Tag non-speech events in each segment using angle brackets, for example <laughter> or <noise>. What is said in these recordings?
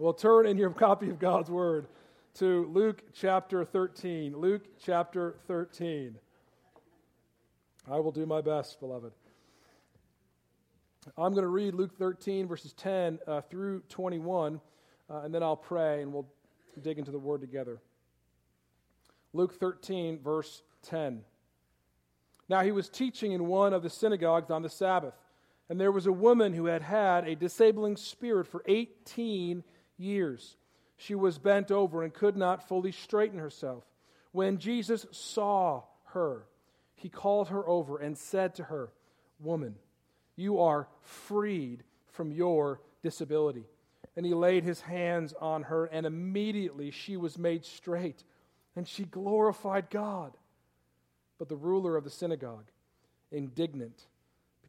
Well, turn in your copy of God's Word to Luke chapter 13. Luke chapter 13. I will do my best, beloved. I'm going to read Luke 13, verses 10 uh, through 21, uh, and then I'll pray and we'll dig into the Word together. Luke 13, verse 10. Now he was teaching in one of the synagogues on the Sabbath, and there was a woman who had had a disabling spirit for 18 years. She was bent over and could not fully straighten herself. When Jesus saw her, he called her over and said to her, Woman, you are freed from your disability. And he laid his hands on her, and immediately she was made straight, and she glorified God. But the ruler of the synagogue, indignant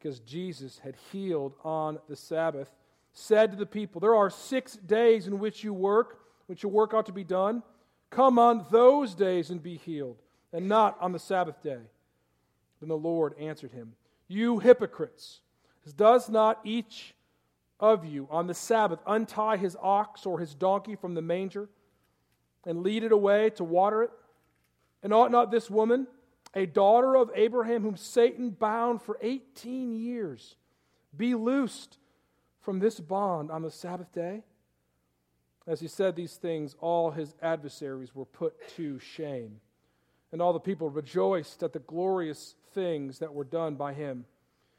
because Jesus had healed on the Sabbath, said to the people, There are six days in which you work, which your work ought to be done. Come on those days and be healed, and not on the Sabbath day. Then the Lord answered him, You hypocrites, does not each of you on the Sabbath untie his ox or his donkey from the manger and lead it away to water it? And ought not this woman, a daughter of Abraham, whom Satan bound for 18 years, be loosed from this bond on the Sabbath day? As he said these things, all his adversaries were put to shame, and all the people rejoiced at the glorious things that were done by him.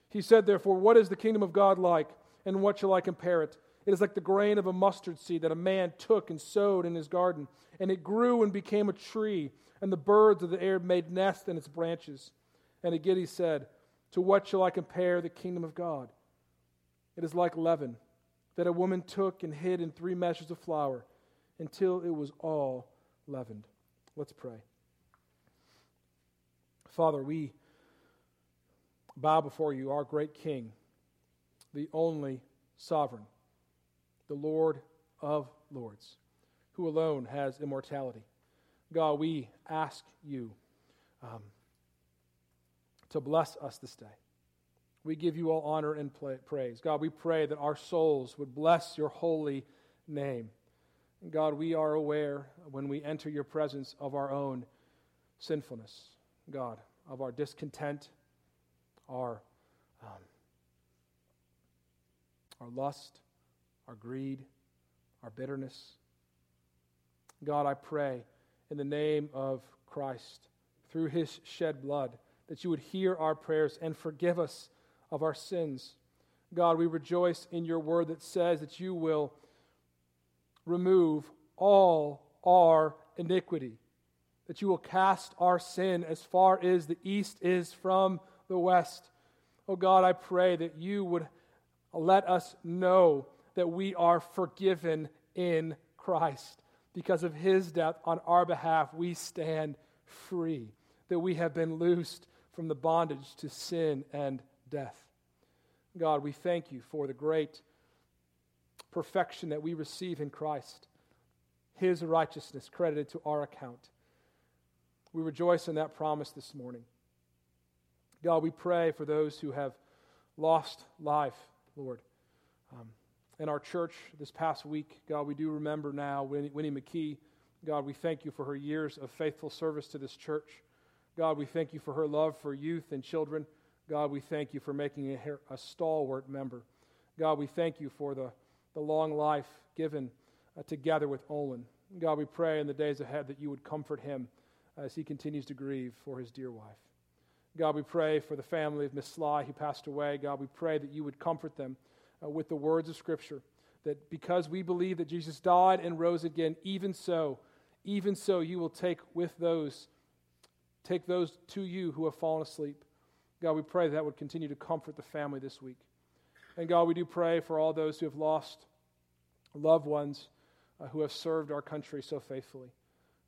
He said, Therefore, what is the kingdom of God like, and what shall I compare it? It is like the grain of a mustard seed that a man took and sowed in his garden, and it grew and became a tree, and the birds of the air made nests in its branches. And again he said, To what shall I compare the kingdom of God? It is like leaven that a woman took and hid in three measures of flour until it was all leavened. Let's pray. Father, we bow before you, our great King, the only sovereign, the Lord of lords, who alone has immortality. God, we ask you um, to bless us this day. We give you all honor and praise. God, we pray that our souls would bless your holy name. God, we are aware when we enter your presence of our own sinfulness, God, of our discontent, our, um, our lust, our greed, our bitterness. God, I pray in the name of Christ, through his shed blood, that you would hear our prayers and forgive us of our sins. God, we rejoice in your word that says that you will remove all our iniquity, that you will cast our sin as far as the east is from the west. Oh God, I pray that you would let us know that we are forgiven in Christ. Because of his death on our behalf, we stand free, that we have been loosed from the bondage to sin and death. God, we thank you for the great perfection that we receive in Christ, his righteousness credited to our account. We rejoice in that promise this morning. God, we pray for those who have lost life, Lord. Um, in our church this past week, God, we do remember now Winnie, Winnie McKee. God, we thank you for her years of faithful service to this church. God, we thank you for her love for youth and children. God, we thank you for making a, a stalwart member. God, we thank you for the, the long life given uh, together with Olin. God, we pray in the days ahead that you would comfort him as he continues to grieve for his dear wife. God, we pray for the family of Miss Sly who passed away. God, we pray that you would comfort them uh, with the words of Scripture. That because we believe that Jesus died and rose again, even so, even so, you will take with those, take those to you who have fallen asleep. God, we pray that, that would continue to comfort the family this week. And God, we do pray for all those who have lost loved ones uh, who have served our country so faithfully.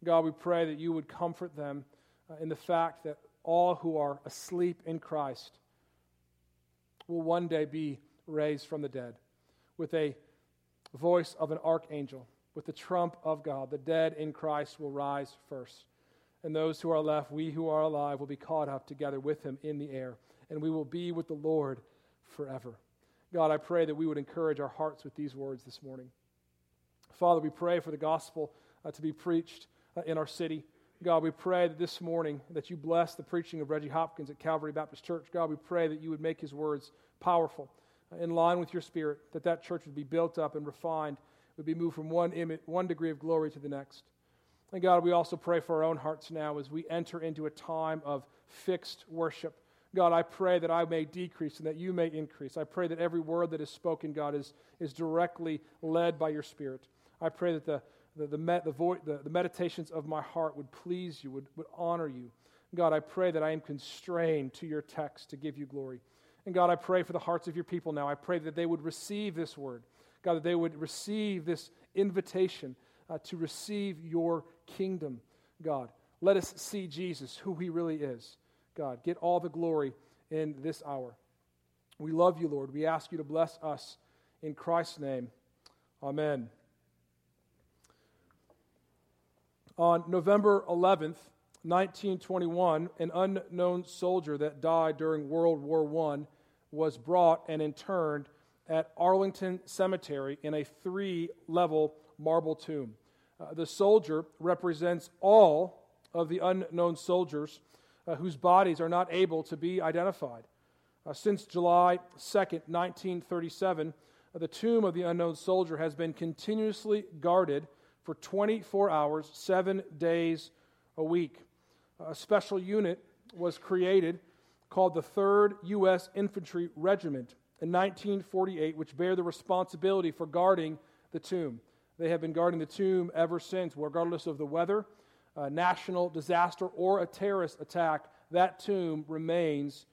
God, we pray that you would comfort them uh, in the fact that all who are asleep in Christ will one day be raised from the dead with a voice of an archangel, with the trump of God. The dead in Christ will rise first. And those who are left, we who are alive, will be caught up together with him in the air, and we will be with the Lord forever. God, I pray that we would encourage our hearts with these words this morning. Father, we pray for the gospel uh, to be preached uh, in our city. God, we pray that this morning that you bless the preaching of Reggie Hopkins at Calvary Baptist Church. God, we pray that you would make his words powerful, uh, in line with your spirit, that that church would be built up and refined, would be moved from one, one degree of glory to the next. And God, we also pray for our own hearts now as we enter into a time of fixed worship. God, I pray that I may decrease and that you may increase. I pray that every word that is spoken, God, is, is directly led by your Spirit. I pray that the, the, the, met, the, vo- the, the meditations of my heart would please you, would, would honor you. God, I pray that I am constrained to your text to give you glory. And God, I pray for the hearts of your people now. I pray that they would receive this word. God, that they would receive this invitation uh, to receive your kingdom, God. Let us see Jesus, who he really is. God, get all the glory in this hour. We love you, Lord. We ask you to bless us in Christ's name. Amen. On November 11th, 1921, an unknown soldier that died during World War I was brought and interned at Arlington Cemetery in a three level marble tomb. Uh, the soldier represents all of the unknown soldiers uh, whose bodies are not able to be identified. Uh, since July 2nd, 1937, uh, the tomb of the unknown soldier has been continuously guarded for 24 hours, seven days a week. A special unit was created called the 3rd U.S. Infantry Regiment in 1948, which bear the responsibility for guarding the tomb. They have been guarding the tomb ever since, regardless of the weather, a national disaster, or a terrorist attack. That tomb remains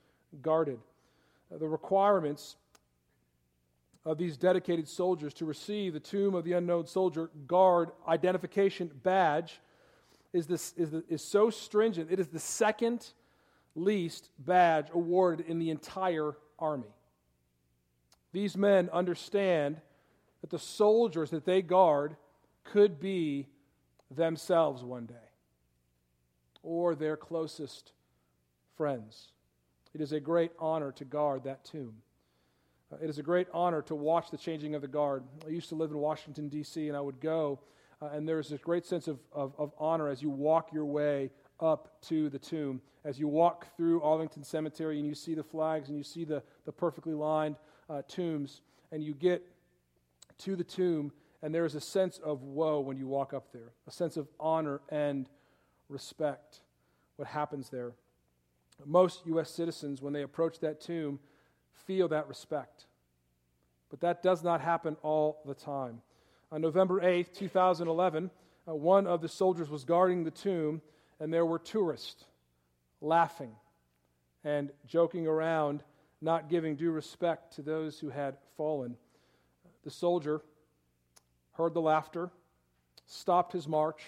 guarded. Uh, the requirements of these dedicated soldiers to receive the Tomb of the Unknown Soldier Guard identification badge is, this, is, the, is so stringent. It is the second least badge awarded in the entire Army. These men understand that the soldiers that they guard could be themselves one day or their closest friends. It is a great honor to guard that tomb. Uh, it is a great honor to watch the changing of the guard. I used to live in Washington, D.C., and I would go, uh, and there's this great sense of, of, of, honor as you walk your way up to the tomb. As you walk through Arlington Cemetery and you see the flags and you see the, the perfectly lined uh, tombs, and you get to the tomb, and there is a sense of woe when you walk up there, a sense of honor and respect. What happens there? Most U.S. citizens, when they approach that tomb, feel that respect. But that does not happen all the time. On November 8th, 2011, uh, one of the soldiers was guarding the tomb, and there were tourists laughing and joking around, not giving due respect to those who had fallen. The soldier heard the laughter, stopped his march,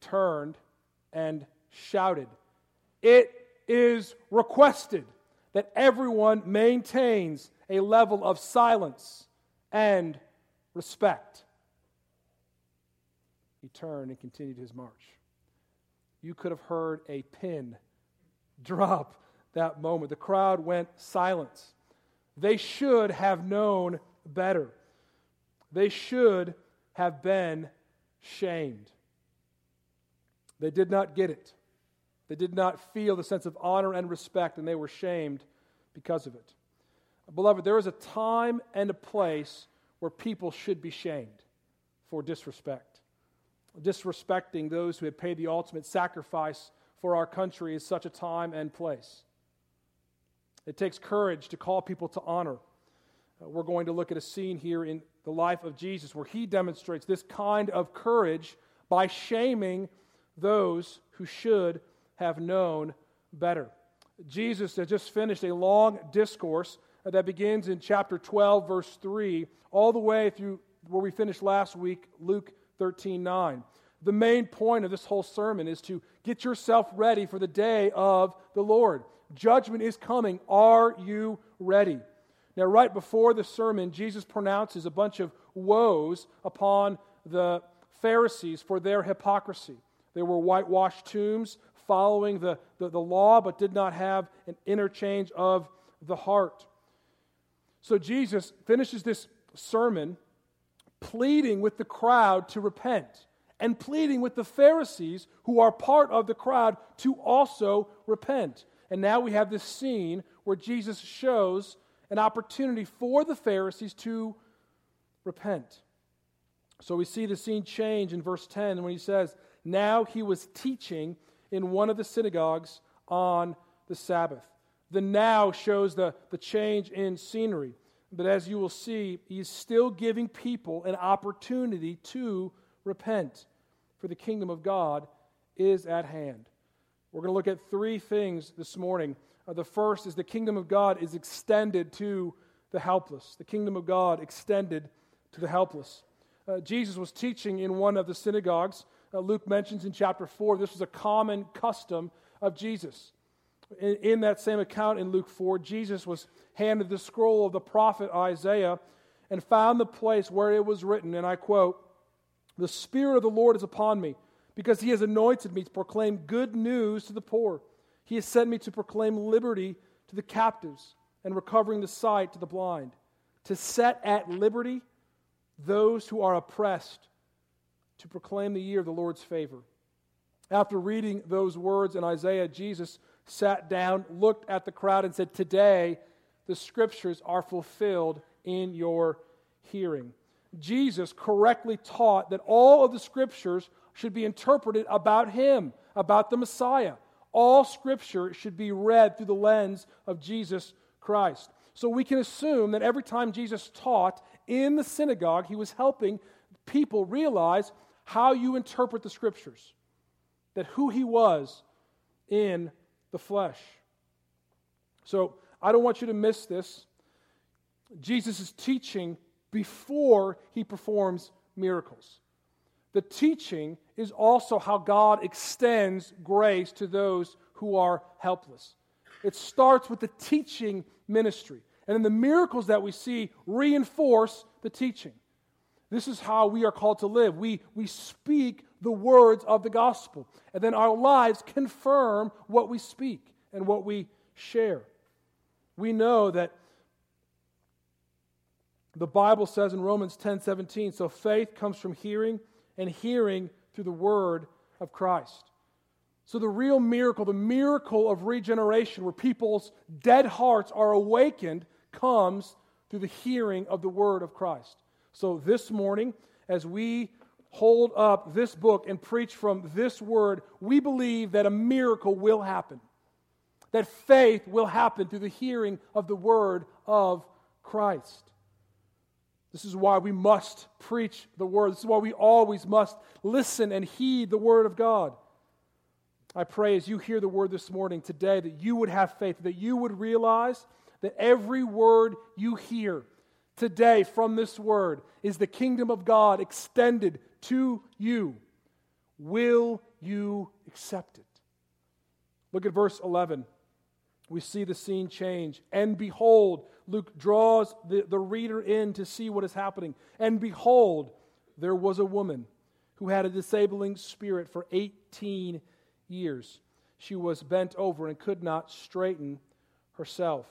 turned, and shouted, It is requested that everyone maintains a level of silence and respect. He turned and continued his march. You could have heard a pin drop that moment. The crowd went silent. They should have known better. They should have been shamed. They did not get it. They did not feel the sense of honor and respect, and they were shamed because of it. Beloved, there is a time and a place where people should be shamed for disrespect. Disrespecting those who had paid the ultimate sacrifice for our country is such a time and place. It takes courage to call people to honor. Uh, we're going to look at a scene here in the life of Jesus where he demonstrates this kind of courage by shaming those who should have known better. Jesus has just finished a long discourse that begins in chapter 12, verse 3, all the way through where we finished last week, Luke 13, 9. The main point of this whole sermon is to get yourself ready for the day of the Lord. Judgment is coming. Are you ready? Now, right before the sermon, Jesus pronounces a bunch of woes upon the Pharisees for their hypocrisy. They were whitewashed tombs following the, the, the, law, but did not have an interchange of the heart. So Jesus finishes this sermon pleading with the crowd to repent and pleading with the Pharisees, who are part of the crowd, to also repent. And now we have this scene where Jesus shows an opportunity for the Pharisees to repent. So we see the scene change in verse 10 when he says, Now he was teaching in one of the synagogues on the Sabbath. The now shows the, the change in scenery. But as you will see, he's still giving people an opportunity to repent, for the kingdom of God is at hand. We're going to look at three things this morning. The first is the kingdom of God is extended to the helpless. The kingdom of God extended to the helpless. Uh, Jesus was teaching in one of the synagogues. Uh, Luke mentions in chapter 4 this was a common custom of Jesus. In, in that same account in Luke 4, Jesus was handed the scroll of the prophet Isaiah and found the place where it was written, and I quote, The Spirit of the Lord is upon me, because he has anointed me to proclaim good news to the poor. He has sent me to proclaim liberty to the captives and recovering the sight to the blind, to set at liberty those who are oppressed, to proclaim the year of the Lord's favor. After reading those words in Isaiah, Jesus sat down, looked at the crowd, and said, Today the scriptures are fulfilled in your hearing. Jesus correctly taught that all of the scriptures should be interpreted about him, about the Messiah. All scripture should be read through the lens of Jesus Christ. So we can assume that every time Jesus taught in the synagogue, he was helping people realize how you interpret the scriptures, that who he was in the flesh. So I don't want you to miss this. Jesus is teaching before he performs miracles. The teaching is also how God extends grace to those who are helpless. It starts with the teaching ministry. And then the miracles that we see reinforce the teaching. This is how we are called to live. We, we speak the words of the gospel, and then our lives confirm what we speak and what we share. We know that the Bible says in Romans 10 17, so faith comes from hearing, and hearing through the word of Christ. So, the real miracle, the miracle of regeneration, where people's dead hearts are awakened, comes through the hearing of the word of Christ. So, this morning, as we hold up this book and preach from this word, we believe that a miracle will happen that faith will happen through the hearing of the word of Christ. This is why we must preach the word. This is why we always must listen and heed the word of God. I pray as you hear the word this morning, today, that you would have faith, that you would realize that every word you hear today from this word is the kingdom of God extended to you. Will you accept it? Look at verse 11 we see the scene change. And behold, Luke draws the, the reader in to see what is happening. And behold, there was a woman who had a disabling spirit for 18 years. She was bent over and could not straighten herself.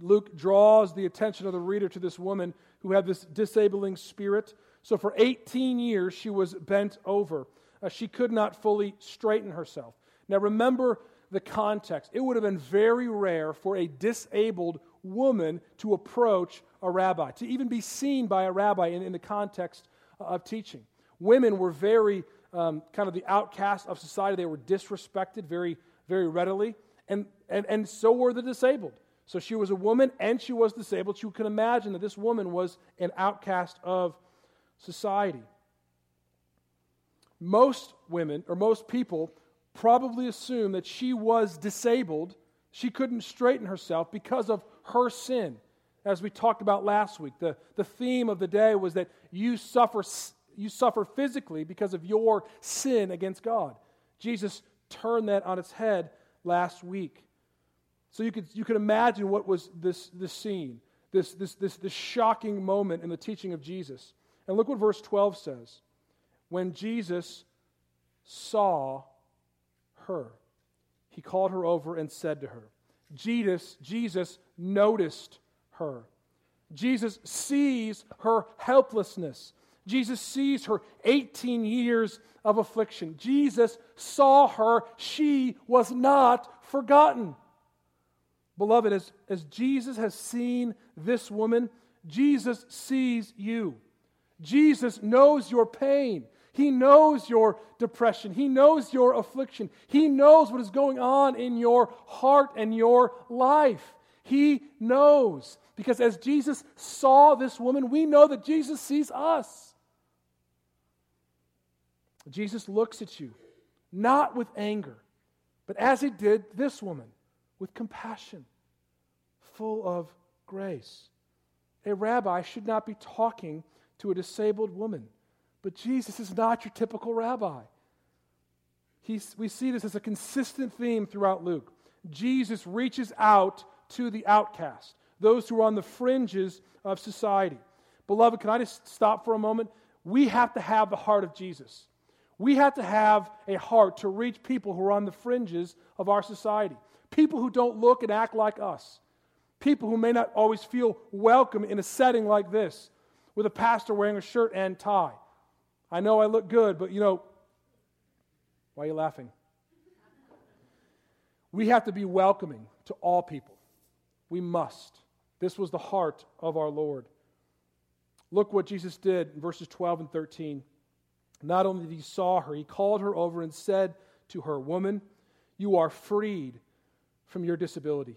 Luke draws the attention of the reader to this woman who had this disabling spirit. So for 18 years, she was bent over. Uh, she could not fully straighten herself. Now remember the context, it would have been very rare for a disabled woman to approach a rabbi, to even be seen by a rabbi in, in the context of teaching. Women were very um, kind of the outcast of society. They were disrespected very, very readily, and, and, and so were the disabled. So she was a woman and she was disabled. You can imagine that this woman was an outcast of society. Most women, or most people, probably assume that she was disabled. She couldn't straighten herself because of her sin. As we talked about last week, the, the theme of the day was that you suffer, you suffer physically because of your sin against God. Jesus turned that on its head last week. So you could, you could imagine what was this, this scene, this, this, this, this shocking moment in the teaching of Jesus. And look what verse 12 says. When Jesus saw her. He called her over and said to her, Jesus, Jesus noticed her. Jesus sees her helplessness. Jesus sees her 18 years of affliction. Jesus saw her. She was not forgotten. Beloved, as, as Jesus has seen this woman, Jesus sees you. Jesus knows your pain. He knows your depression. He knows your affliction. He knows what is going on in your heart and your life. He knows. Because as Jesus saw this woman, we know that Jesus sees us. Jesus looks at you, not with anger, but as he did this woman, with compassion, full of grace. A rabbi should not be talking to a disabled woman but Jesus is not your typical rabbi. He's, we see this as a consistent theme throughout Luke. Jesus reaches out to the outcast, those who are on the fringes of society. Beloved, can I just stop for a moment? We have to have the heart of Jesus. We have to have a heart to reach people who are on the fringes of our society, people who don't look and act like us, people who may not always feel welcome in a setting like this with a pastor wearing a shirt and tie I know I look good, but you know, why are you laughing? We have to be welcoming to all people. We must. This was the heart of our Lord. Look what Jesus did in verses 12 and 13. Not only did he saw her, he called her over and said to her, Woman, you are freed from your disability.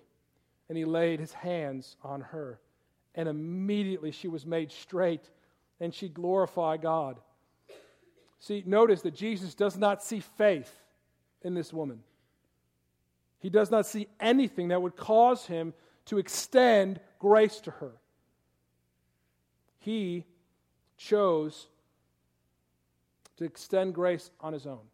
And he laid his hands on her. And immediately she was made straight, and she glorified God. See, notice that Jesus does not see faith in this woman. He does not see anything that would cause him to extend grace to her. He chose to extend grace on his own.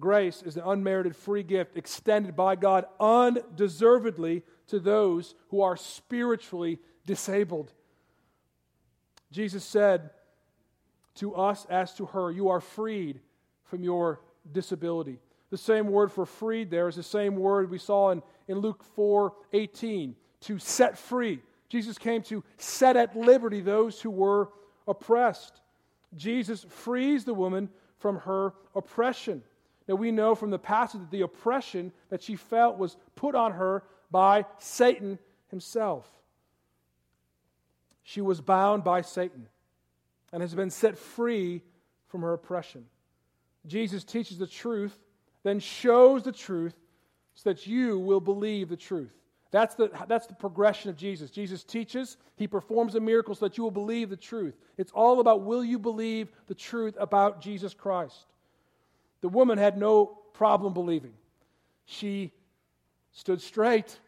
Grace is an unmerited free gift extended by God undeservedly to those who are spiritually disabled. Jesus said, to us as to her. You are freed from your disability. The same word for freed there is the same word we saw in, in Luke 4 18, to set free. Jesus came to set at liberty those who were oppressed. Jesus frees the woman from her oppression. Now, we know from the passage that the oppression that she felt was put on her by Satan himself. She was bound by Satan and has been set free from her oppression. Jesus teaches the truth, then shows the truth so that you will believe the truth. That's the, that's the progression of Jesus. Jesus teaches, he performs a miracle so that you will believe the truth. It's all about will you believe the truth about Jesus Christ? The woman had no problem believing. She stood straight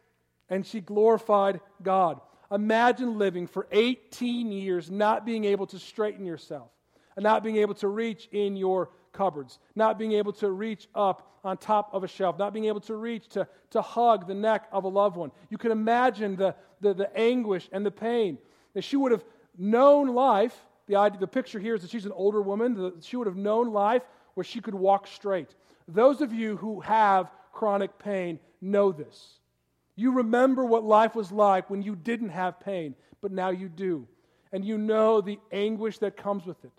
and she glorified God. Imagine living for 18 years not being able to straighten yourself, and not being able to reach in your cupboards, not being able to reach up on top of a shelf, not being able to reach to, to hug the neck of a loved one. You can imagine the, the, the anguish and the pain. That she would have known life. The, idea, the picture here is that she's an older woman. The, she would have known life where she could walk straight. Those of you who have chronic pain know this. You remember what life was like when you didn't have pain, but now you do. And you know the anguish that comes with it.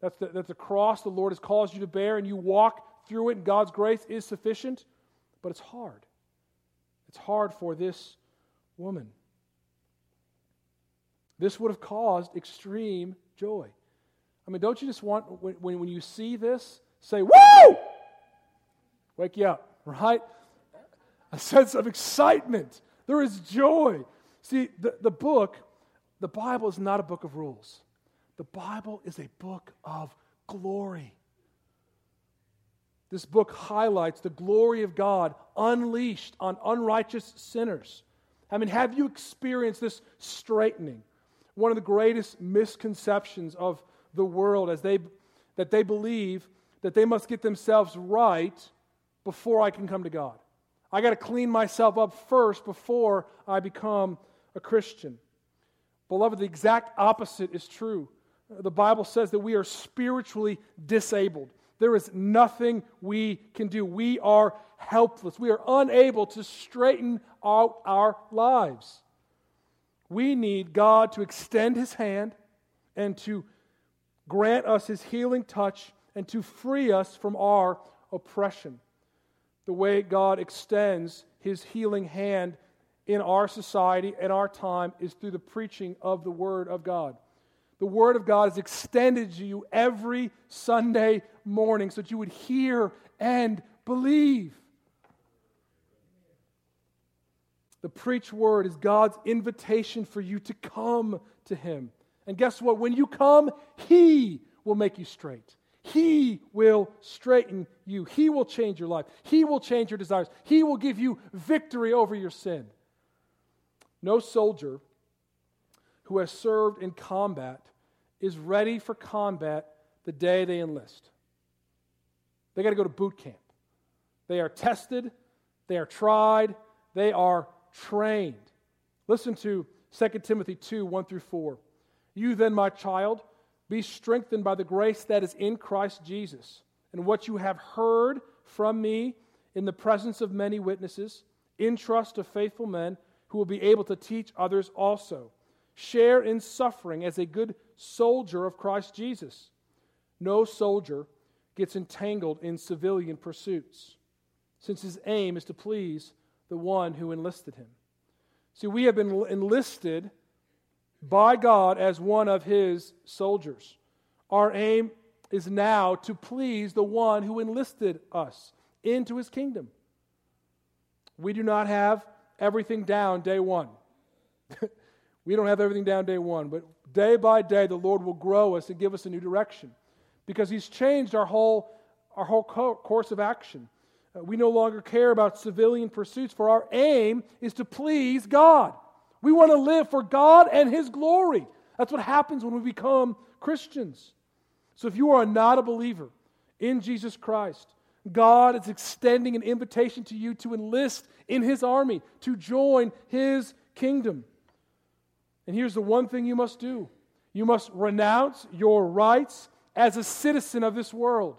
That's the, that's the cross the Lord has caused you to bear, and you walk through it, and God's grace is sufficient, but it's hard. It's hard for this woman. This would have caused extreme joy. I mean, don't you just want, when, when you see this, say, Woo! Wake you up, <laughs> right? A sense of excitement. There is joy. See, the, the book, the Bible is not a book of rules, the Bible is a book of glory. This book highlights the glory of God unleashed on unrighteous sinners. I mean, have you experienced this straightening? One of the greatest misconceptions of the world as they that they believe that they must get themselves right before I can come to God. I got to clean myself up first before I become a Christian. Beloved, the exact opposite is true. The Bible says that we are spiritually disabled. There is nothing we can do. We are helpless. We are unable to straighten out our lives. We need God to extend his hand and to grant us his healing touch and to free us from our oppression. The way God extends his healing hand in our society and our time is through the preaching of the Word of God. The Word of God is extended to you every Sunday morning so that you would hear and believe. The preached Word is God's invitation for you to come to Him. And guess what? When you come, He will make you straight. He will straighten you. He will change your life. He will change your desires. He will give you victory over your sin. No soldier who has served in combat is ready for combat the day they enlist. They got to go to boot camp. They are tested, they are tried, they are trained. Listen to 2 Timothy 2 1 through 4. You then, my child, be strengthened by the grace that is in Christ Jesus. And what you have heard from me in the presence of many witnesses, entrust to faithful men who will be able to teach others also. Share in suffering as a good soldier of Christ Jesus. No soldier gets entangled in civilian pursuits, since his aim is to please the one who enlisted him. See, we have been enlisted by God as one of his soldiers. Our aim is now to please the one who enlisted us into his kingdom. We do not have everything down day one. <laughs> we don't have everything down day one, but day by day, the Lord will grow us and give us a new direction because He's changed our whole, our whole co- course of action. Uh, we no longer care about civilian pursuits, for our aim is to please God. We want to live for God and His glory. That's what happens when we become Christians. So if you are not a believer in Jesus Christ, God is extending an invitation to you to enlist in His army, to join His kingdom. And here's the one thing you must do you must renounce your rights as a citizen of this world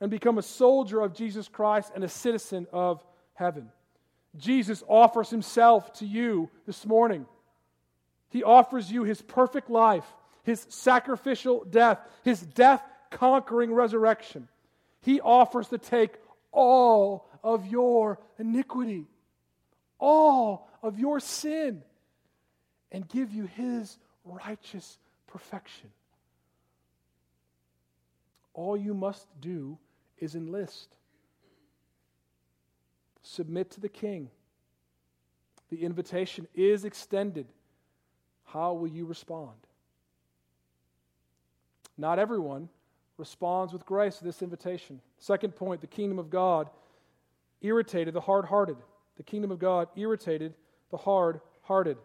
and become a soldier of Jesus Christ and a citizen of heaven. Jesus offers himself to you this morning. He offers you his perfect life, his sacrificial death, his death conquering resurrection. He offers to take all of your iniquity, all of your sin, and give you his righteous perfection. All you must do is enlist. Submit to the king. The invitation is extended. How will you respond? Not everyone responds with grace to this invitation. Second point the kingdom of God irritated the hard hearted. The kingdom of God irritated the hard hearted.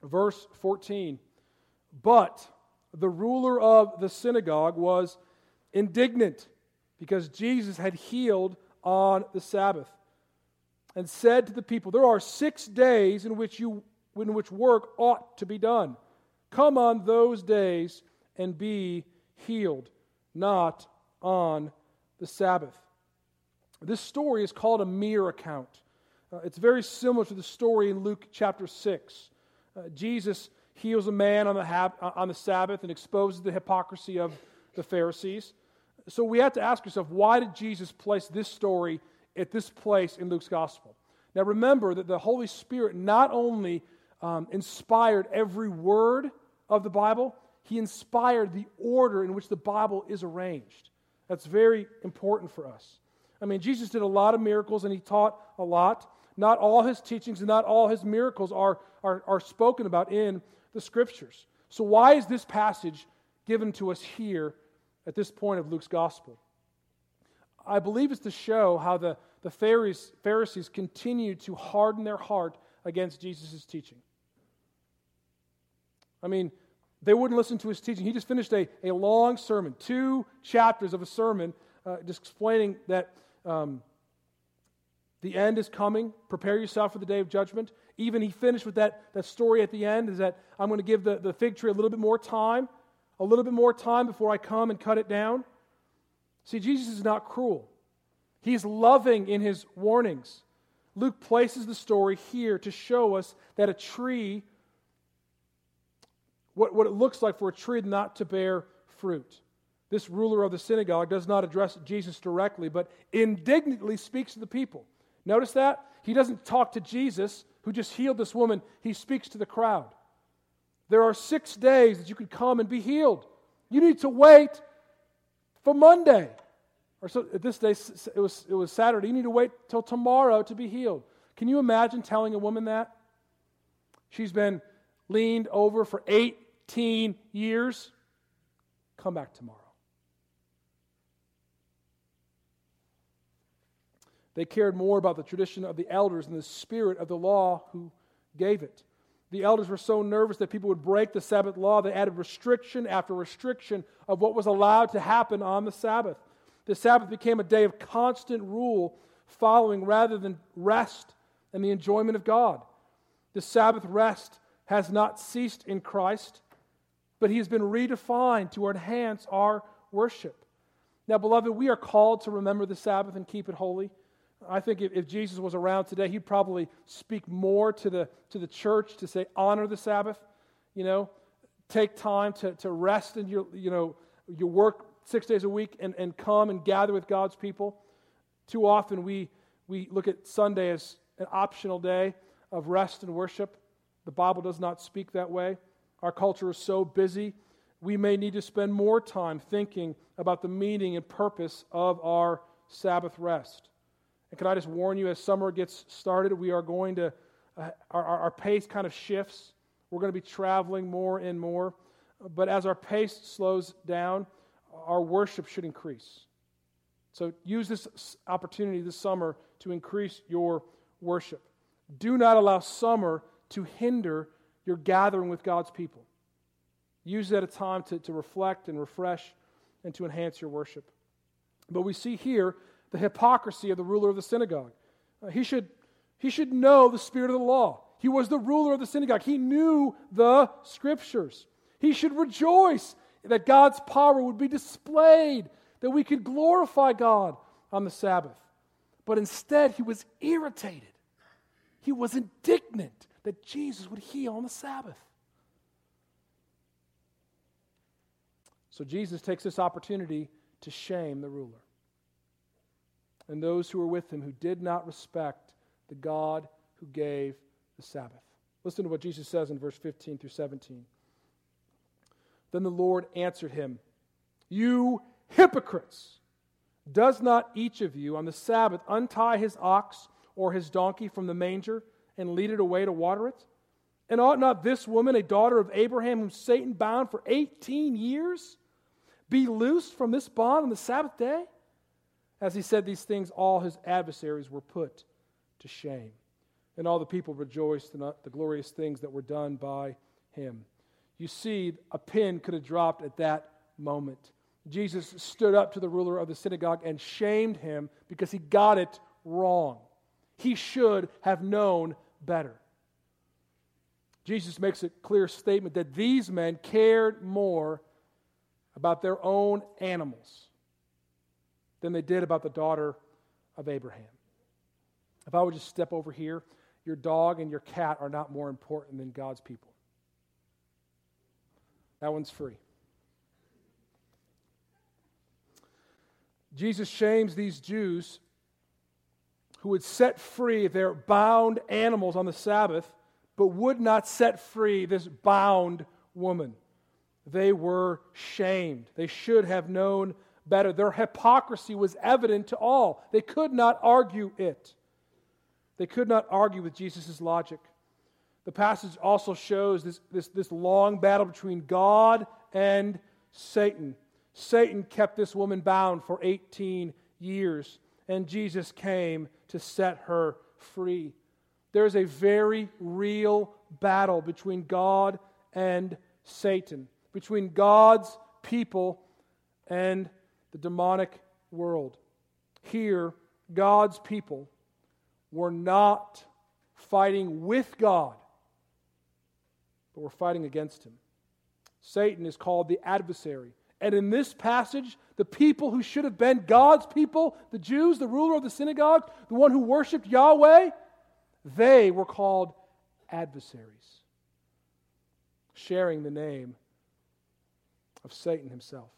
Verse 14 But the ruler of the synagogue was indignant because Jesus had healed on the Sabbath and said to the people, There are six days in which, you, in which work ought to be done. Come on those days and be healed not on the Sabbath. This story is called a mere account. Uh, it's very similar to the story in Luke chapter 6. Uh, Jesus heals a man on the, hab- uh, on the Sabbath and exposes the hypocrisy of the Pharisees. So we have to ask ourselves why did Jesus place this story at this place in Luke's gospel? Now remember that the Holy Spirit not only um, inspired every word of the Bible, he inspired the order in which the Bible is arranged. That's very important for us. I mean, Jesus did a lot of miracles and he taught a lot. Not all his teachings and not all his miracles are, are, are spoken about in the scriptures. So, why is this passage given to us here at this point of Luke's gospel? I believe it's to show how the, the Pharisees, Pharisees continued to harden their heart against Jesus' teaching. I mean, they wouldn't listen to his teaching. He just finished a, a long sermon, two chapters of a sermon, uh, just explaining that um, the end is coming. Prepare yourself for the day of judgment. Even he finished with that, that story at the end is that I'm going to give the, the fig tree a little bit more time, a little bit more time before I come and cut it down. See, Jesus is not cruel, he's loving in his warnings. Luke places the story here to show us that a tree, what, what it looks like for a tree not to bear fruit. This ruler of the synagogue does not address Jesus directly, but indignantly speaks to the people. Notice that? He doesn't talk to Jesus, who just healed this woman, he speaks to the crowd. There are six days that you could come and be healed. You need to wait for Monday. Or so at this day it was, it was Saturday. You need to wait till tomorrow to be healed. Can you imagine telling a woman that? She's been leaned over for 18 years. Come back tomorrow. They cared more about the tradition of the elders and the spirit of the law who gave it. The elders were so nervous that people would break the Sabbath law, they added restriction after restriction of what was allowed to happen on the Sabbath. The Sabbath became a day of constant rule following rather than rest and the enjoyment of God. The Sabbath rest has not ceased in Christ, but he has been redefined to enhance our worship. Now, beloved, we are called to remember the Sabbath and keep it holy. I think if, if, Jesus was around today, he'd probably speak more to the, to the church to say, honor the Sabbath, you know, take time to, to rest in your, you know, your work six days a week and, and come and gather with God's people. Too often we, we look at Sunday as an optional day of rest and worship. The Bible does not speak that way. Our culture is so busy, we may need to spend more time thinking about the meaning and purpose of our Sabbath rest. And can I just warn you, as summer gets started, we are going to, uh, our, our pace kind of shifts. We're going to be traveling more and more. But as our pace slows down, our worship should increase. So use this opportunity this summer to increase your worship. Do not allow summer to hinder your gathering with God's people. Use it at a time to, to reflect and refresh and to enhance your worship. But we see here the hypocrisy of the ruler of the synagogue. Uh, he, should, he should know the spirit of the law. He was the ruler of the synagogue, he knew the scriptures. He should rejoice that God's power would be displayed, that we could glorify God on the Sabbath. But instead, he was irritated. He was indignant that Jesus would heal on the Sabbath. So Jesus takes this opportunity to shame the ruler and those who were with him who did not respect the God who gave the Sabbath. Listen to what Jesus says in verse 15 through 17. Then the Lord answered him, You hypocrites! Does not each of you on the Sabbath untie his ox or his donkey from the manger and lead it away to water it? And ought not this woman, a daughter of Abraham, whom Satan bound for 18 years, be loosed from this bond on the Sabbath day? As he said these things, all his adversaries were put to shame. And all the people rejoiced in the glorious things that were done by him. You see, a pin could have dropped at that moment. Jesus stood up to the ruler of the synagogue and shamed him because he got it wrong. He should have known better. Jesus makes a clear statement that these men cared more about their own animals than they did about the daughter of Abraham. If I would just step over here, your dog and your cat are not more important than God's people. That one's free. Jesus shames these Jews who would set free their bound animals on the Sabbath, but would not set free this bound woman. They were shamed. They should have known better. Their hypocrisy was evident to all. They could not argue it. They could not argue with Jesus' logic. The passage also shows this, this, this long battle between God and Satan. Satan kept this woman bound for 18 years, and Jesus came to set her free. There is a very real battle between God and Satan, between God's people and the demonic world. Here, God's people were not fighting with God, but were fighting against him. Satan is called the adversary, And in this passage, the people who should have been God's people, the Jews, the ruler of the synagogue, the one who worshiped Yahweh, they were called adversaries, sharing the name of Satan himself.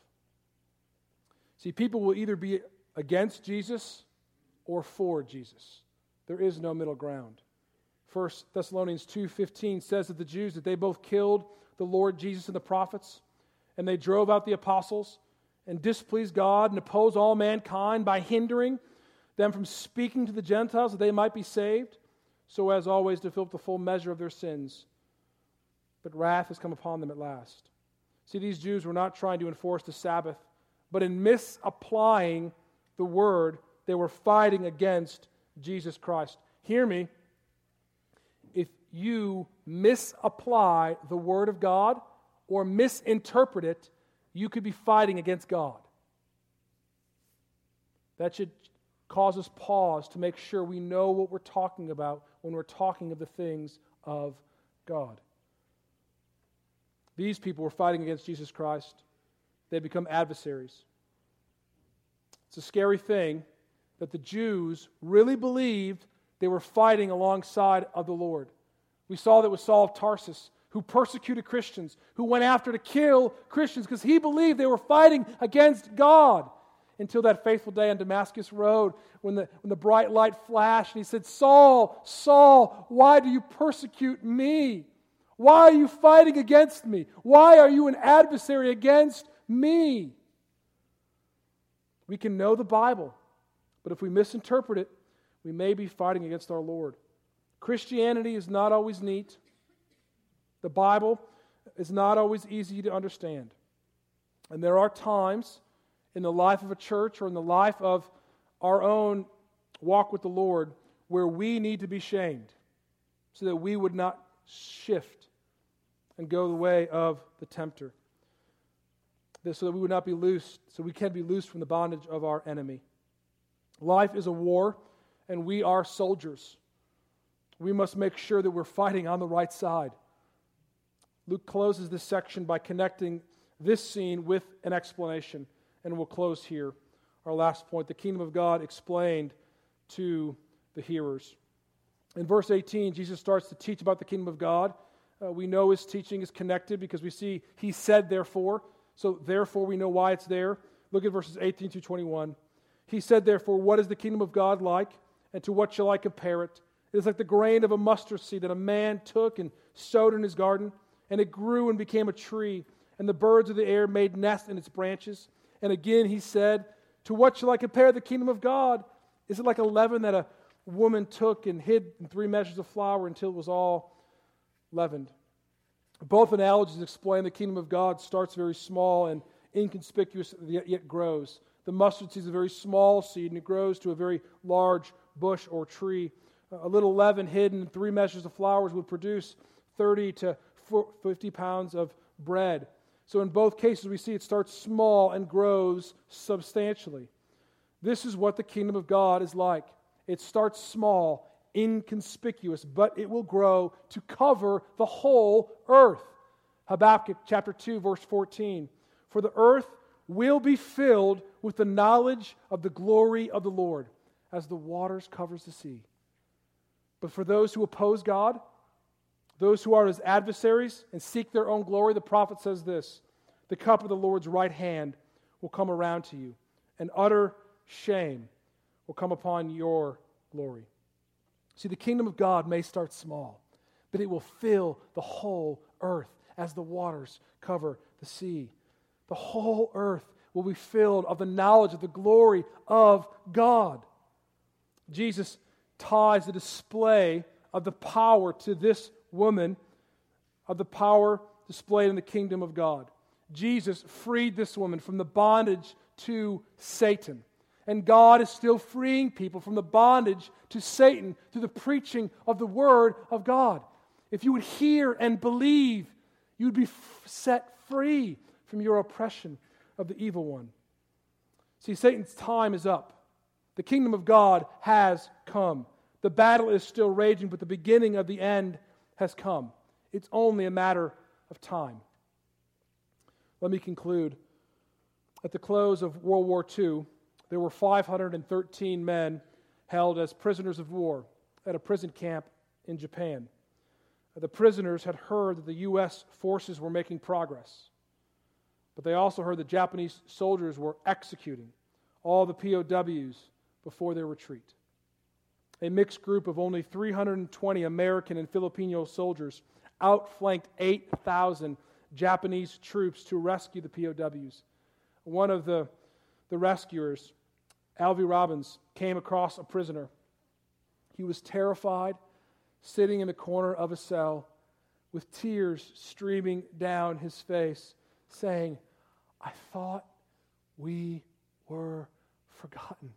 See, people will either be against Jesus or for Jesus. There is no middle ground. 1 Thessalonians 2:15 says that the Jews that they both killed the Lord Jesus and the prophets and they drove out the apostles and displeased God and opposed all mankind by hindering them from speaking to the Gentiles that they might be saved, so as always to fill up the full measure of their sins. But wrath has come upon them at last. See, these Jews were not trying to enforce the Sabbath but in misapplying the word, they were fighting against Jesus Christ. Hear me. If you misapply the word of God or misinterpret it, you could be fighting against God. That should cause us pause to make sure we know what we're talking about when we're talking of the things of God. These people were fighting against Jesus Christ they become adversaries. It's a scary thing that the Jews really believed they were fighting alongside of the Lord. We saw that with Saul of Tarsus, who persecuted Christians, who went after to kill Christians because he believed they were fighting against God. Until that faithful day on Damascus Road when the, when the bright light flashed and he said, Saul, Saul, why do you persecute me? Why are you fighting against me? Why are you an adversary against me. We can know the Bible, but if we misinterpret it, we may be fighting against our Lord. Christianity is not always neat. The Bible is not always easy to understand. And there are times in the life of a church or in the life of our own walk with the Lord where we need to be shamed so that we would not shift and go the way of the tempter so that we would not be loosed, so we can be loosed from the bondage of our enemy. Life is a war, and we are soldiers. We must make sure that we're fighting on the right side. Luke closes this section by connecting this scene with an explanation, and we'll close here. Our last point the kingdom of God explained to the hearers. In verse 18, Jesus starts to teach about the kingdom of God. Uh, we know his teaching is connected because we see he said, therefore. So therefore, we know why it's there. Look at verses 18 to 21. He said, Therefore, what is the kingdom of God like? And to what shall I compare it? It is like the grain of a mustard seed that a man took and sowed in his garden, and it grew and became a tree, and the birds of the air made nests in its branches. And again he said, To what shall I compare the kingdom of God? Is it like a leaven that a woman took and hid in three measures of flour until it was all leavened? Both analogies explain the kingdom of God starts very small and inconspicuous, yet, grows. The mustard seed is a very small seed, and it grows to a very large bush or tree. A little leaven hidden in three measures of flour would produce 30 to 50 pounds of bread. So, in both cases, we see it starts small and grows substantially. This is what the kingdom of God is like. It starts small inconspicuous, but it will grow to cover the whole earth. Habakkuk chapter 2, verse 14. For the earth will be filled with the knowledge of the glory of the Lord as the waters covers the sea. But for those who oppose God, those who are his adversaries and seek their own glory, the prophet says this The cup of the Lord's right hand will come around to you, and utter shame will come upon your glory. See, the kingdom of God may start small, but it will fill the whole earth as the waters cover the sea. The whole earth will be filled of the knowledge of the glory of God. Jesus ties the display of the power to this woman, of the power displayed in the kingdom of God. Jesus freed this woman from the bondage to Satan. And God is still freeing people from the bondage to Satan through the preaching of the Word of God. If you would hear and believe, you would be f- set free from your oppression of the evil one. See, Satan's time is up. The kingdom of God has come. The battle is still raging, but the beginning of the end has come. It's only a matter of time. Let me conclude At the close of World War II, there were 513 men held as prisoners of war at a prison camp in Japan. The prisoners had heard that the U.S. forces were making progress, but they also heard that Japanese soldiers were executing all the POWs before their retreat. A mixed group of only 320 American and Filipino soldiers outflanked 8,000 Japanese troops to rescue the POWs. One of the, the rescuers, Alvy Robbins, came across a prisoner. He was terrified, sitting in the corner of a cell with tears streaming down his face, saying, I thought we were forgotten.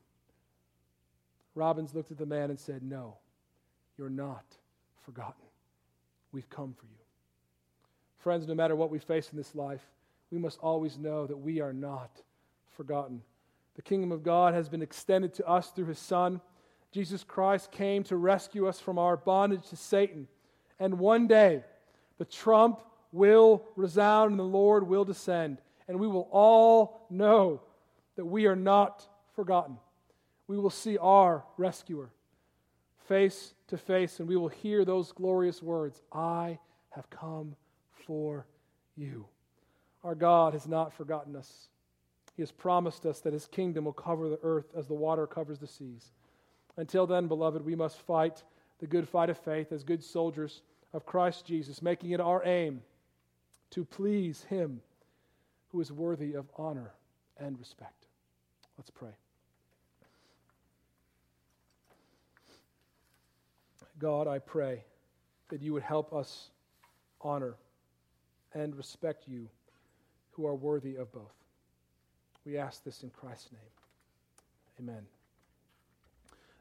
Robbins looked at the man and said, No, you're not forgotten. We've come for you. Friends, no matter what we face in this life, we must always know that we are not forgotten. The kingdom of God has been extended to us through his Son. Jesus Christ came to rescue us from our bondage to Satan. And one day, the trump will resound and the Lord will descend. And we will all know that we are not forgotten. We will see our rescuer face to face, and we will hear those glorious words I have come for you. Our God has not forgotten us. He has promised us that his kingdom will cover the earth as the water covers the seas. Until then, beloved, we must fight the good fight of faith as good soldiers of Christ Jesus, making it our aim to please him who is worthy of honor and respect. Let's pray. God, I pray that you would help us honor and respect you who are worthy of both. We ask this in Christ's name. Amen.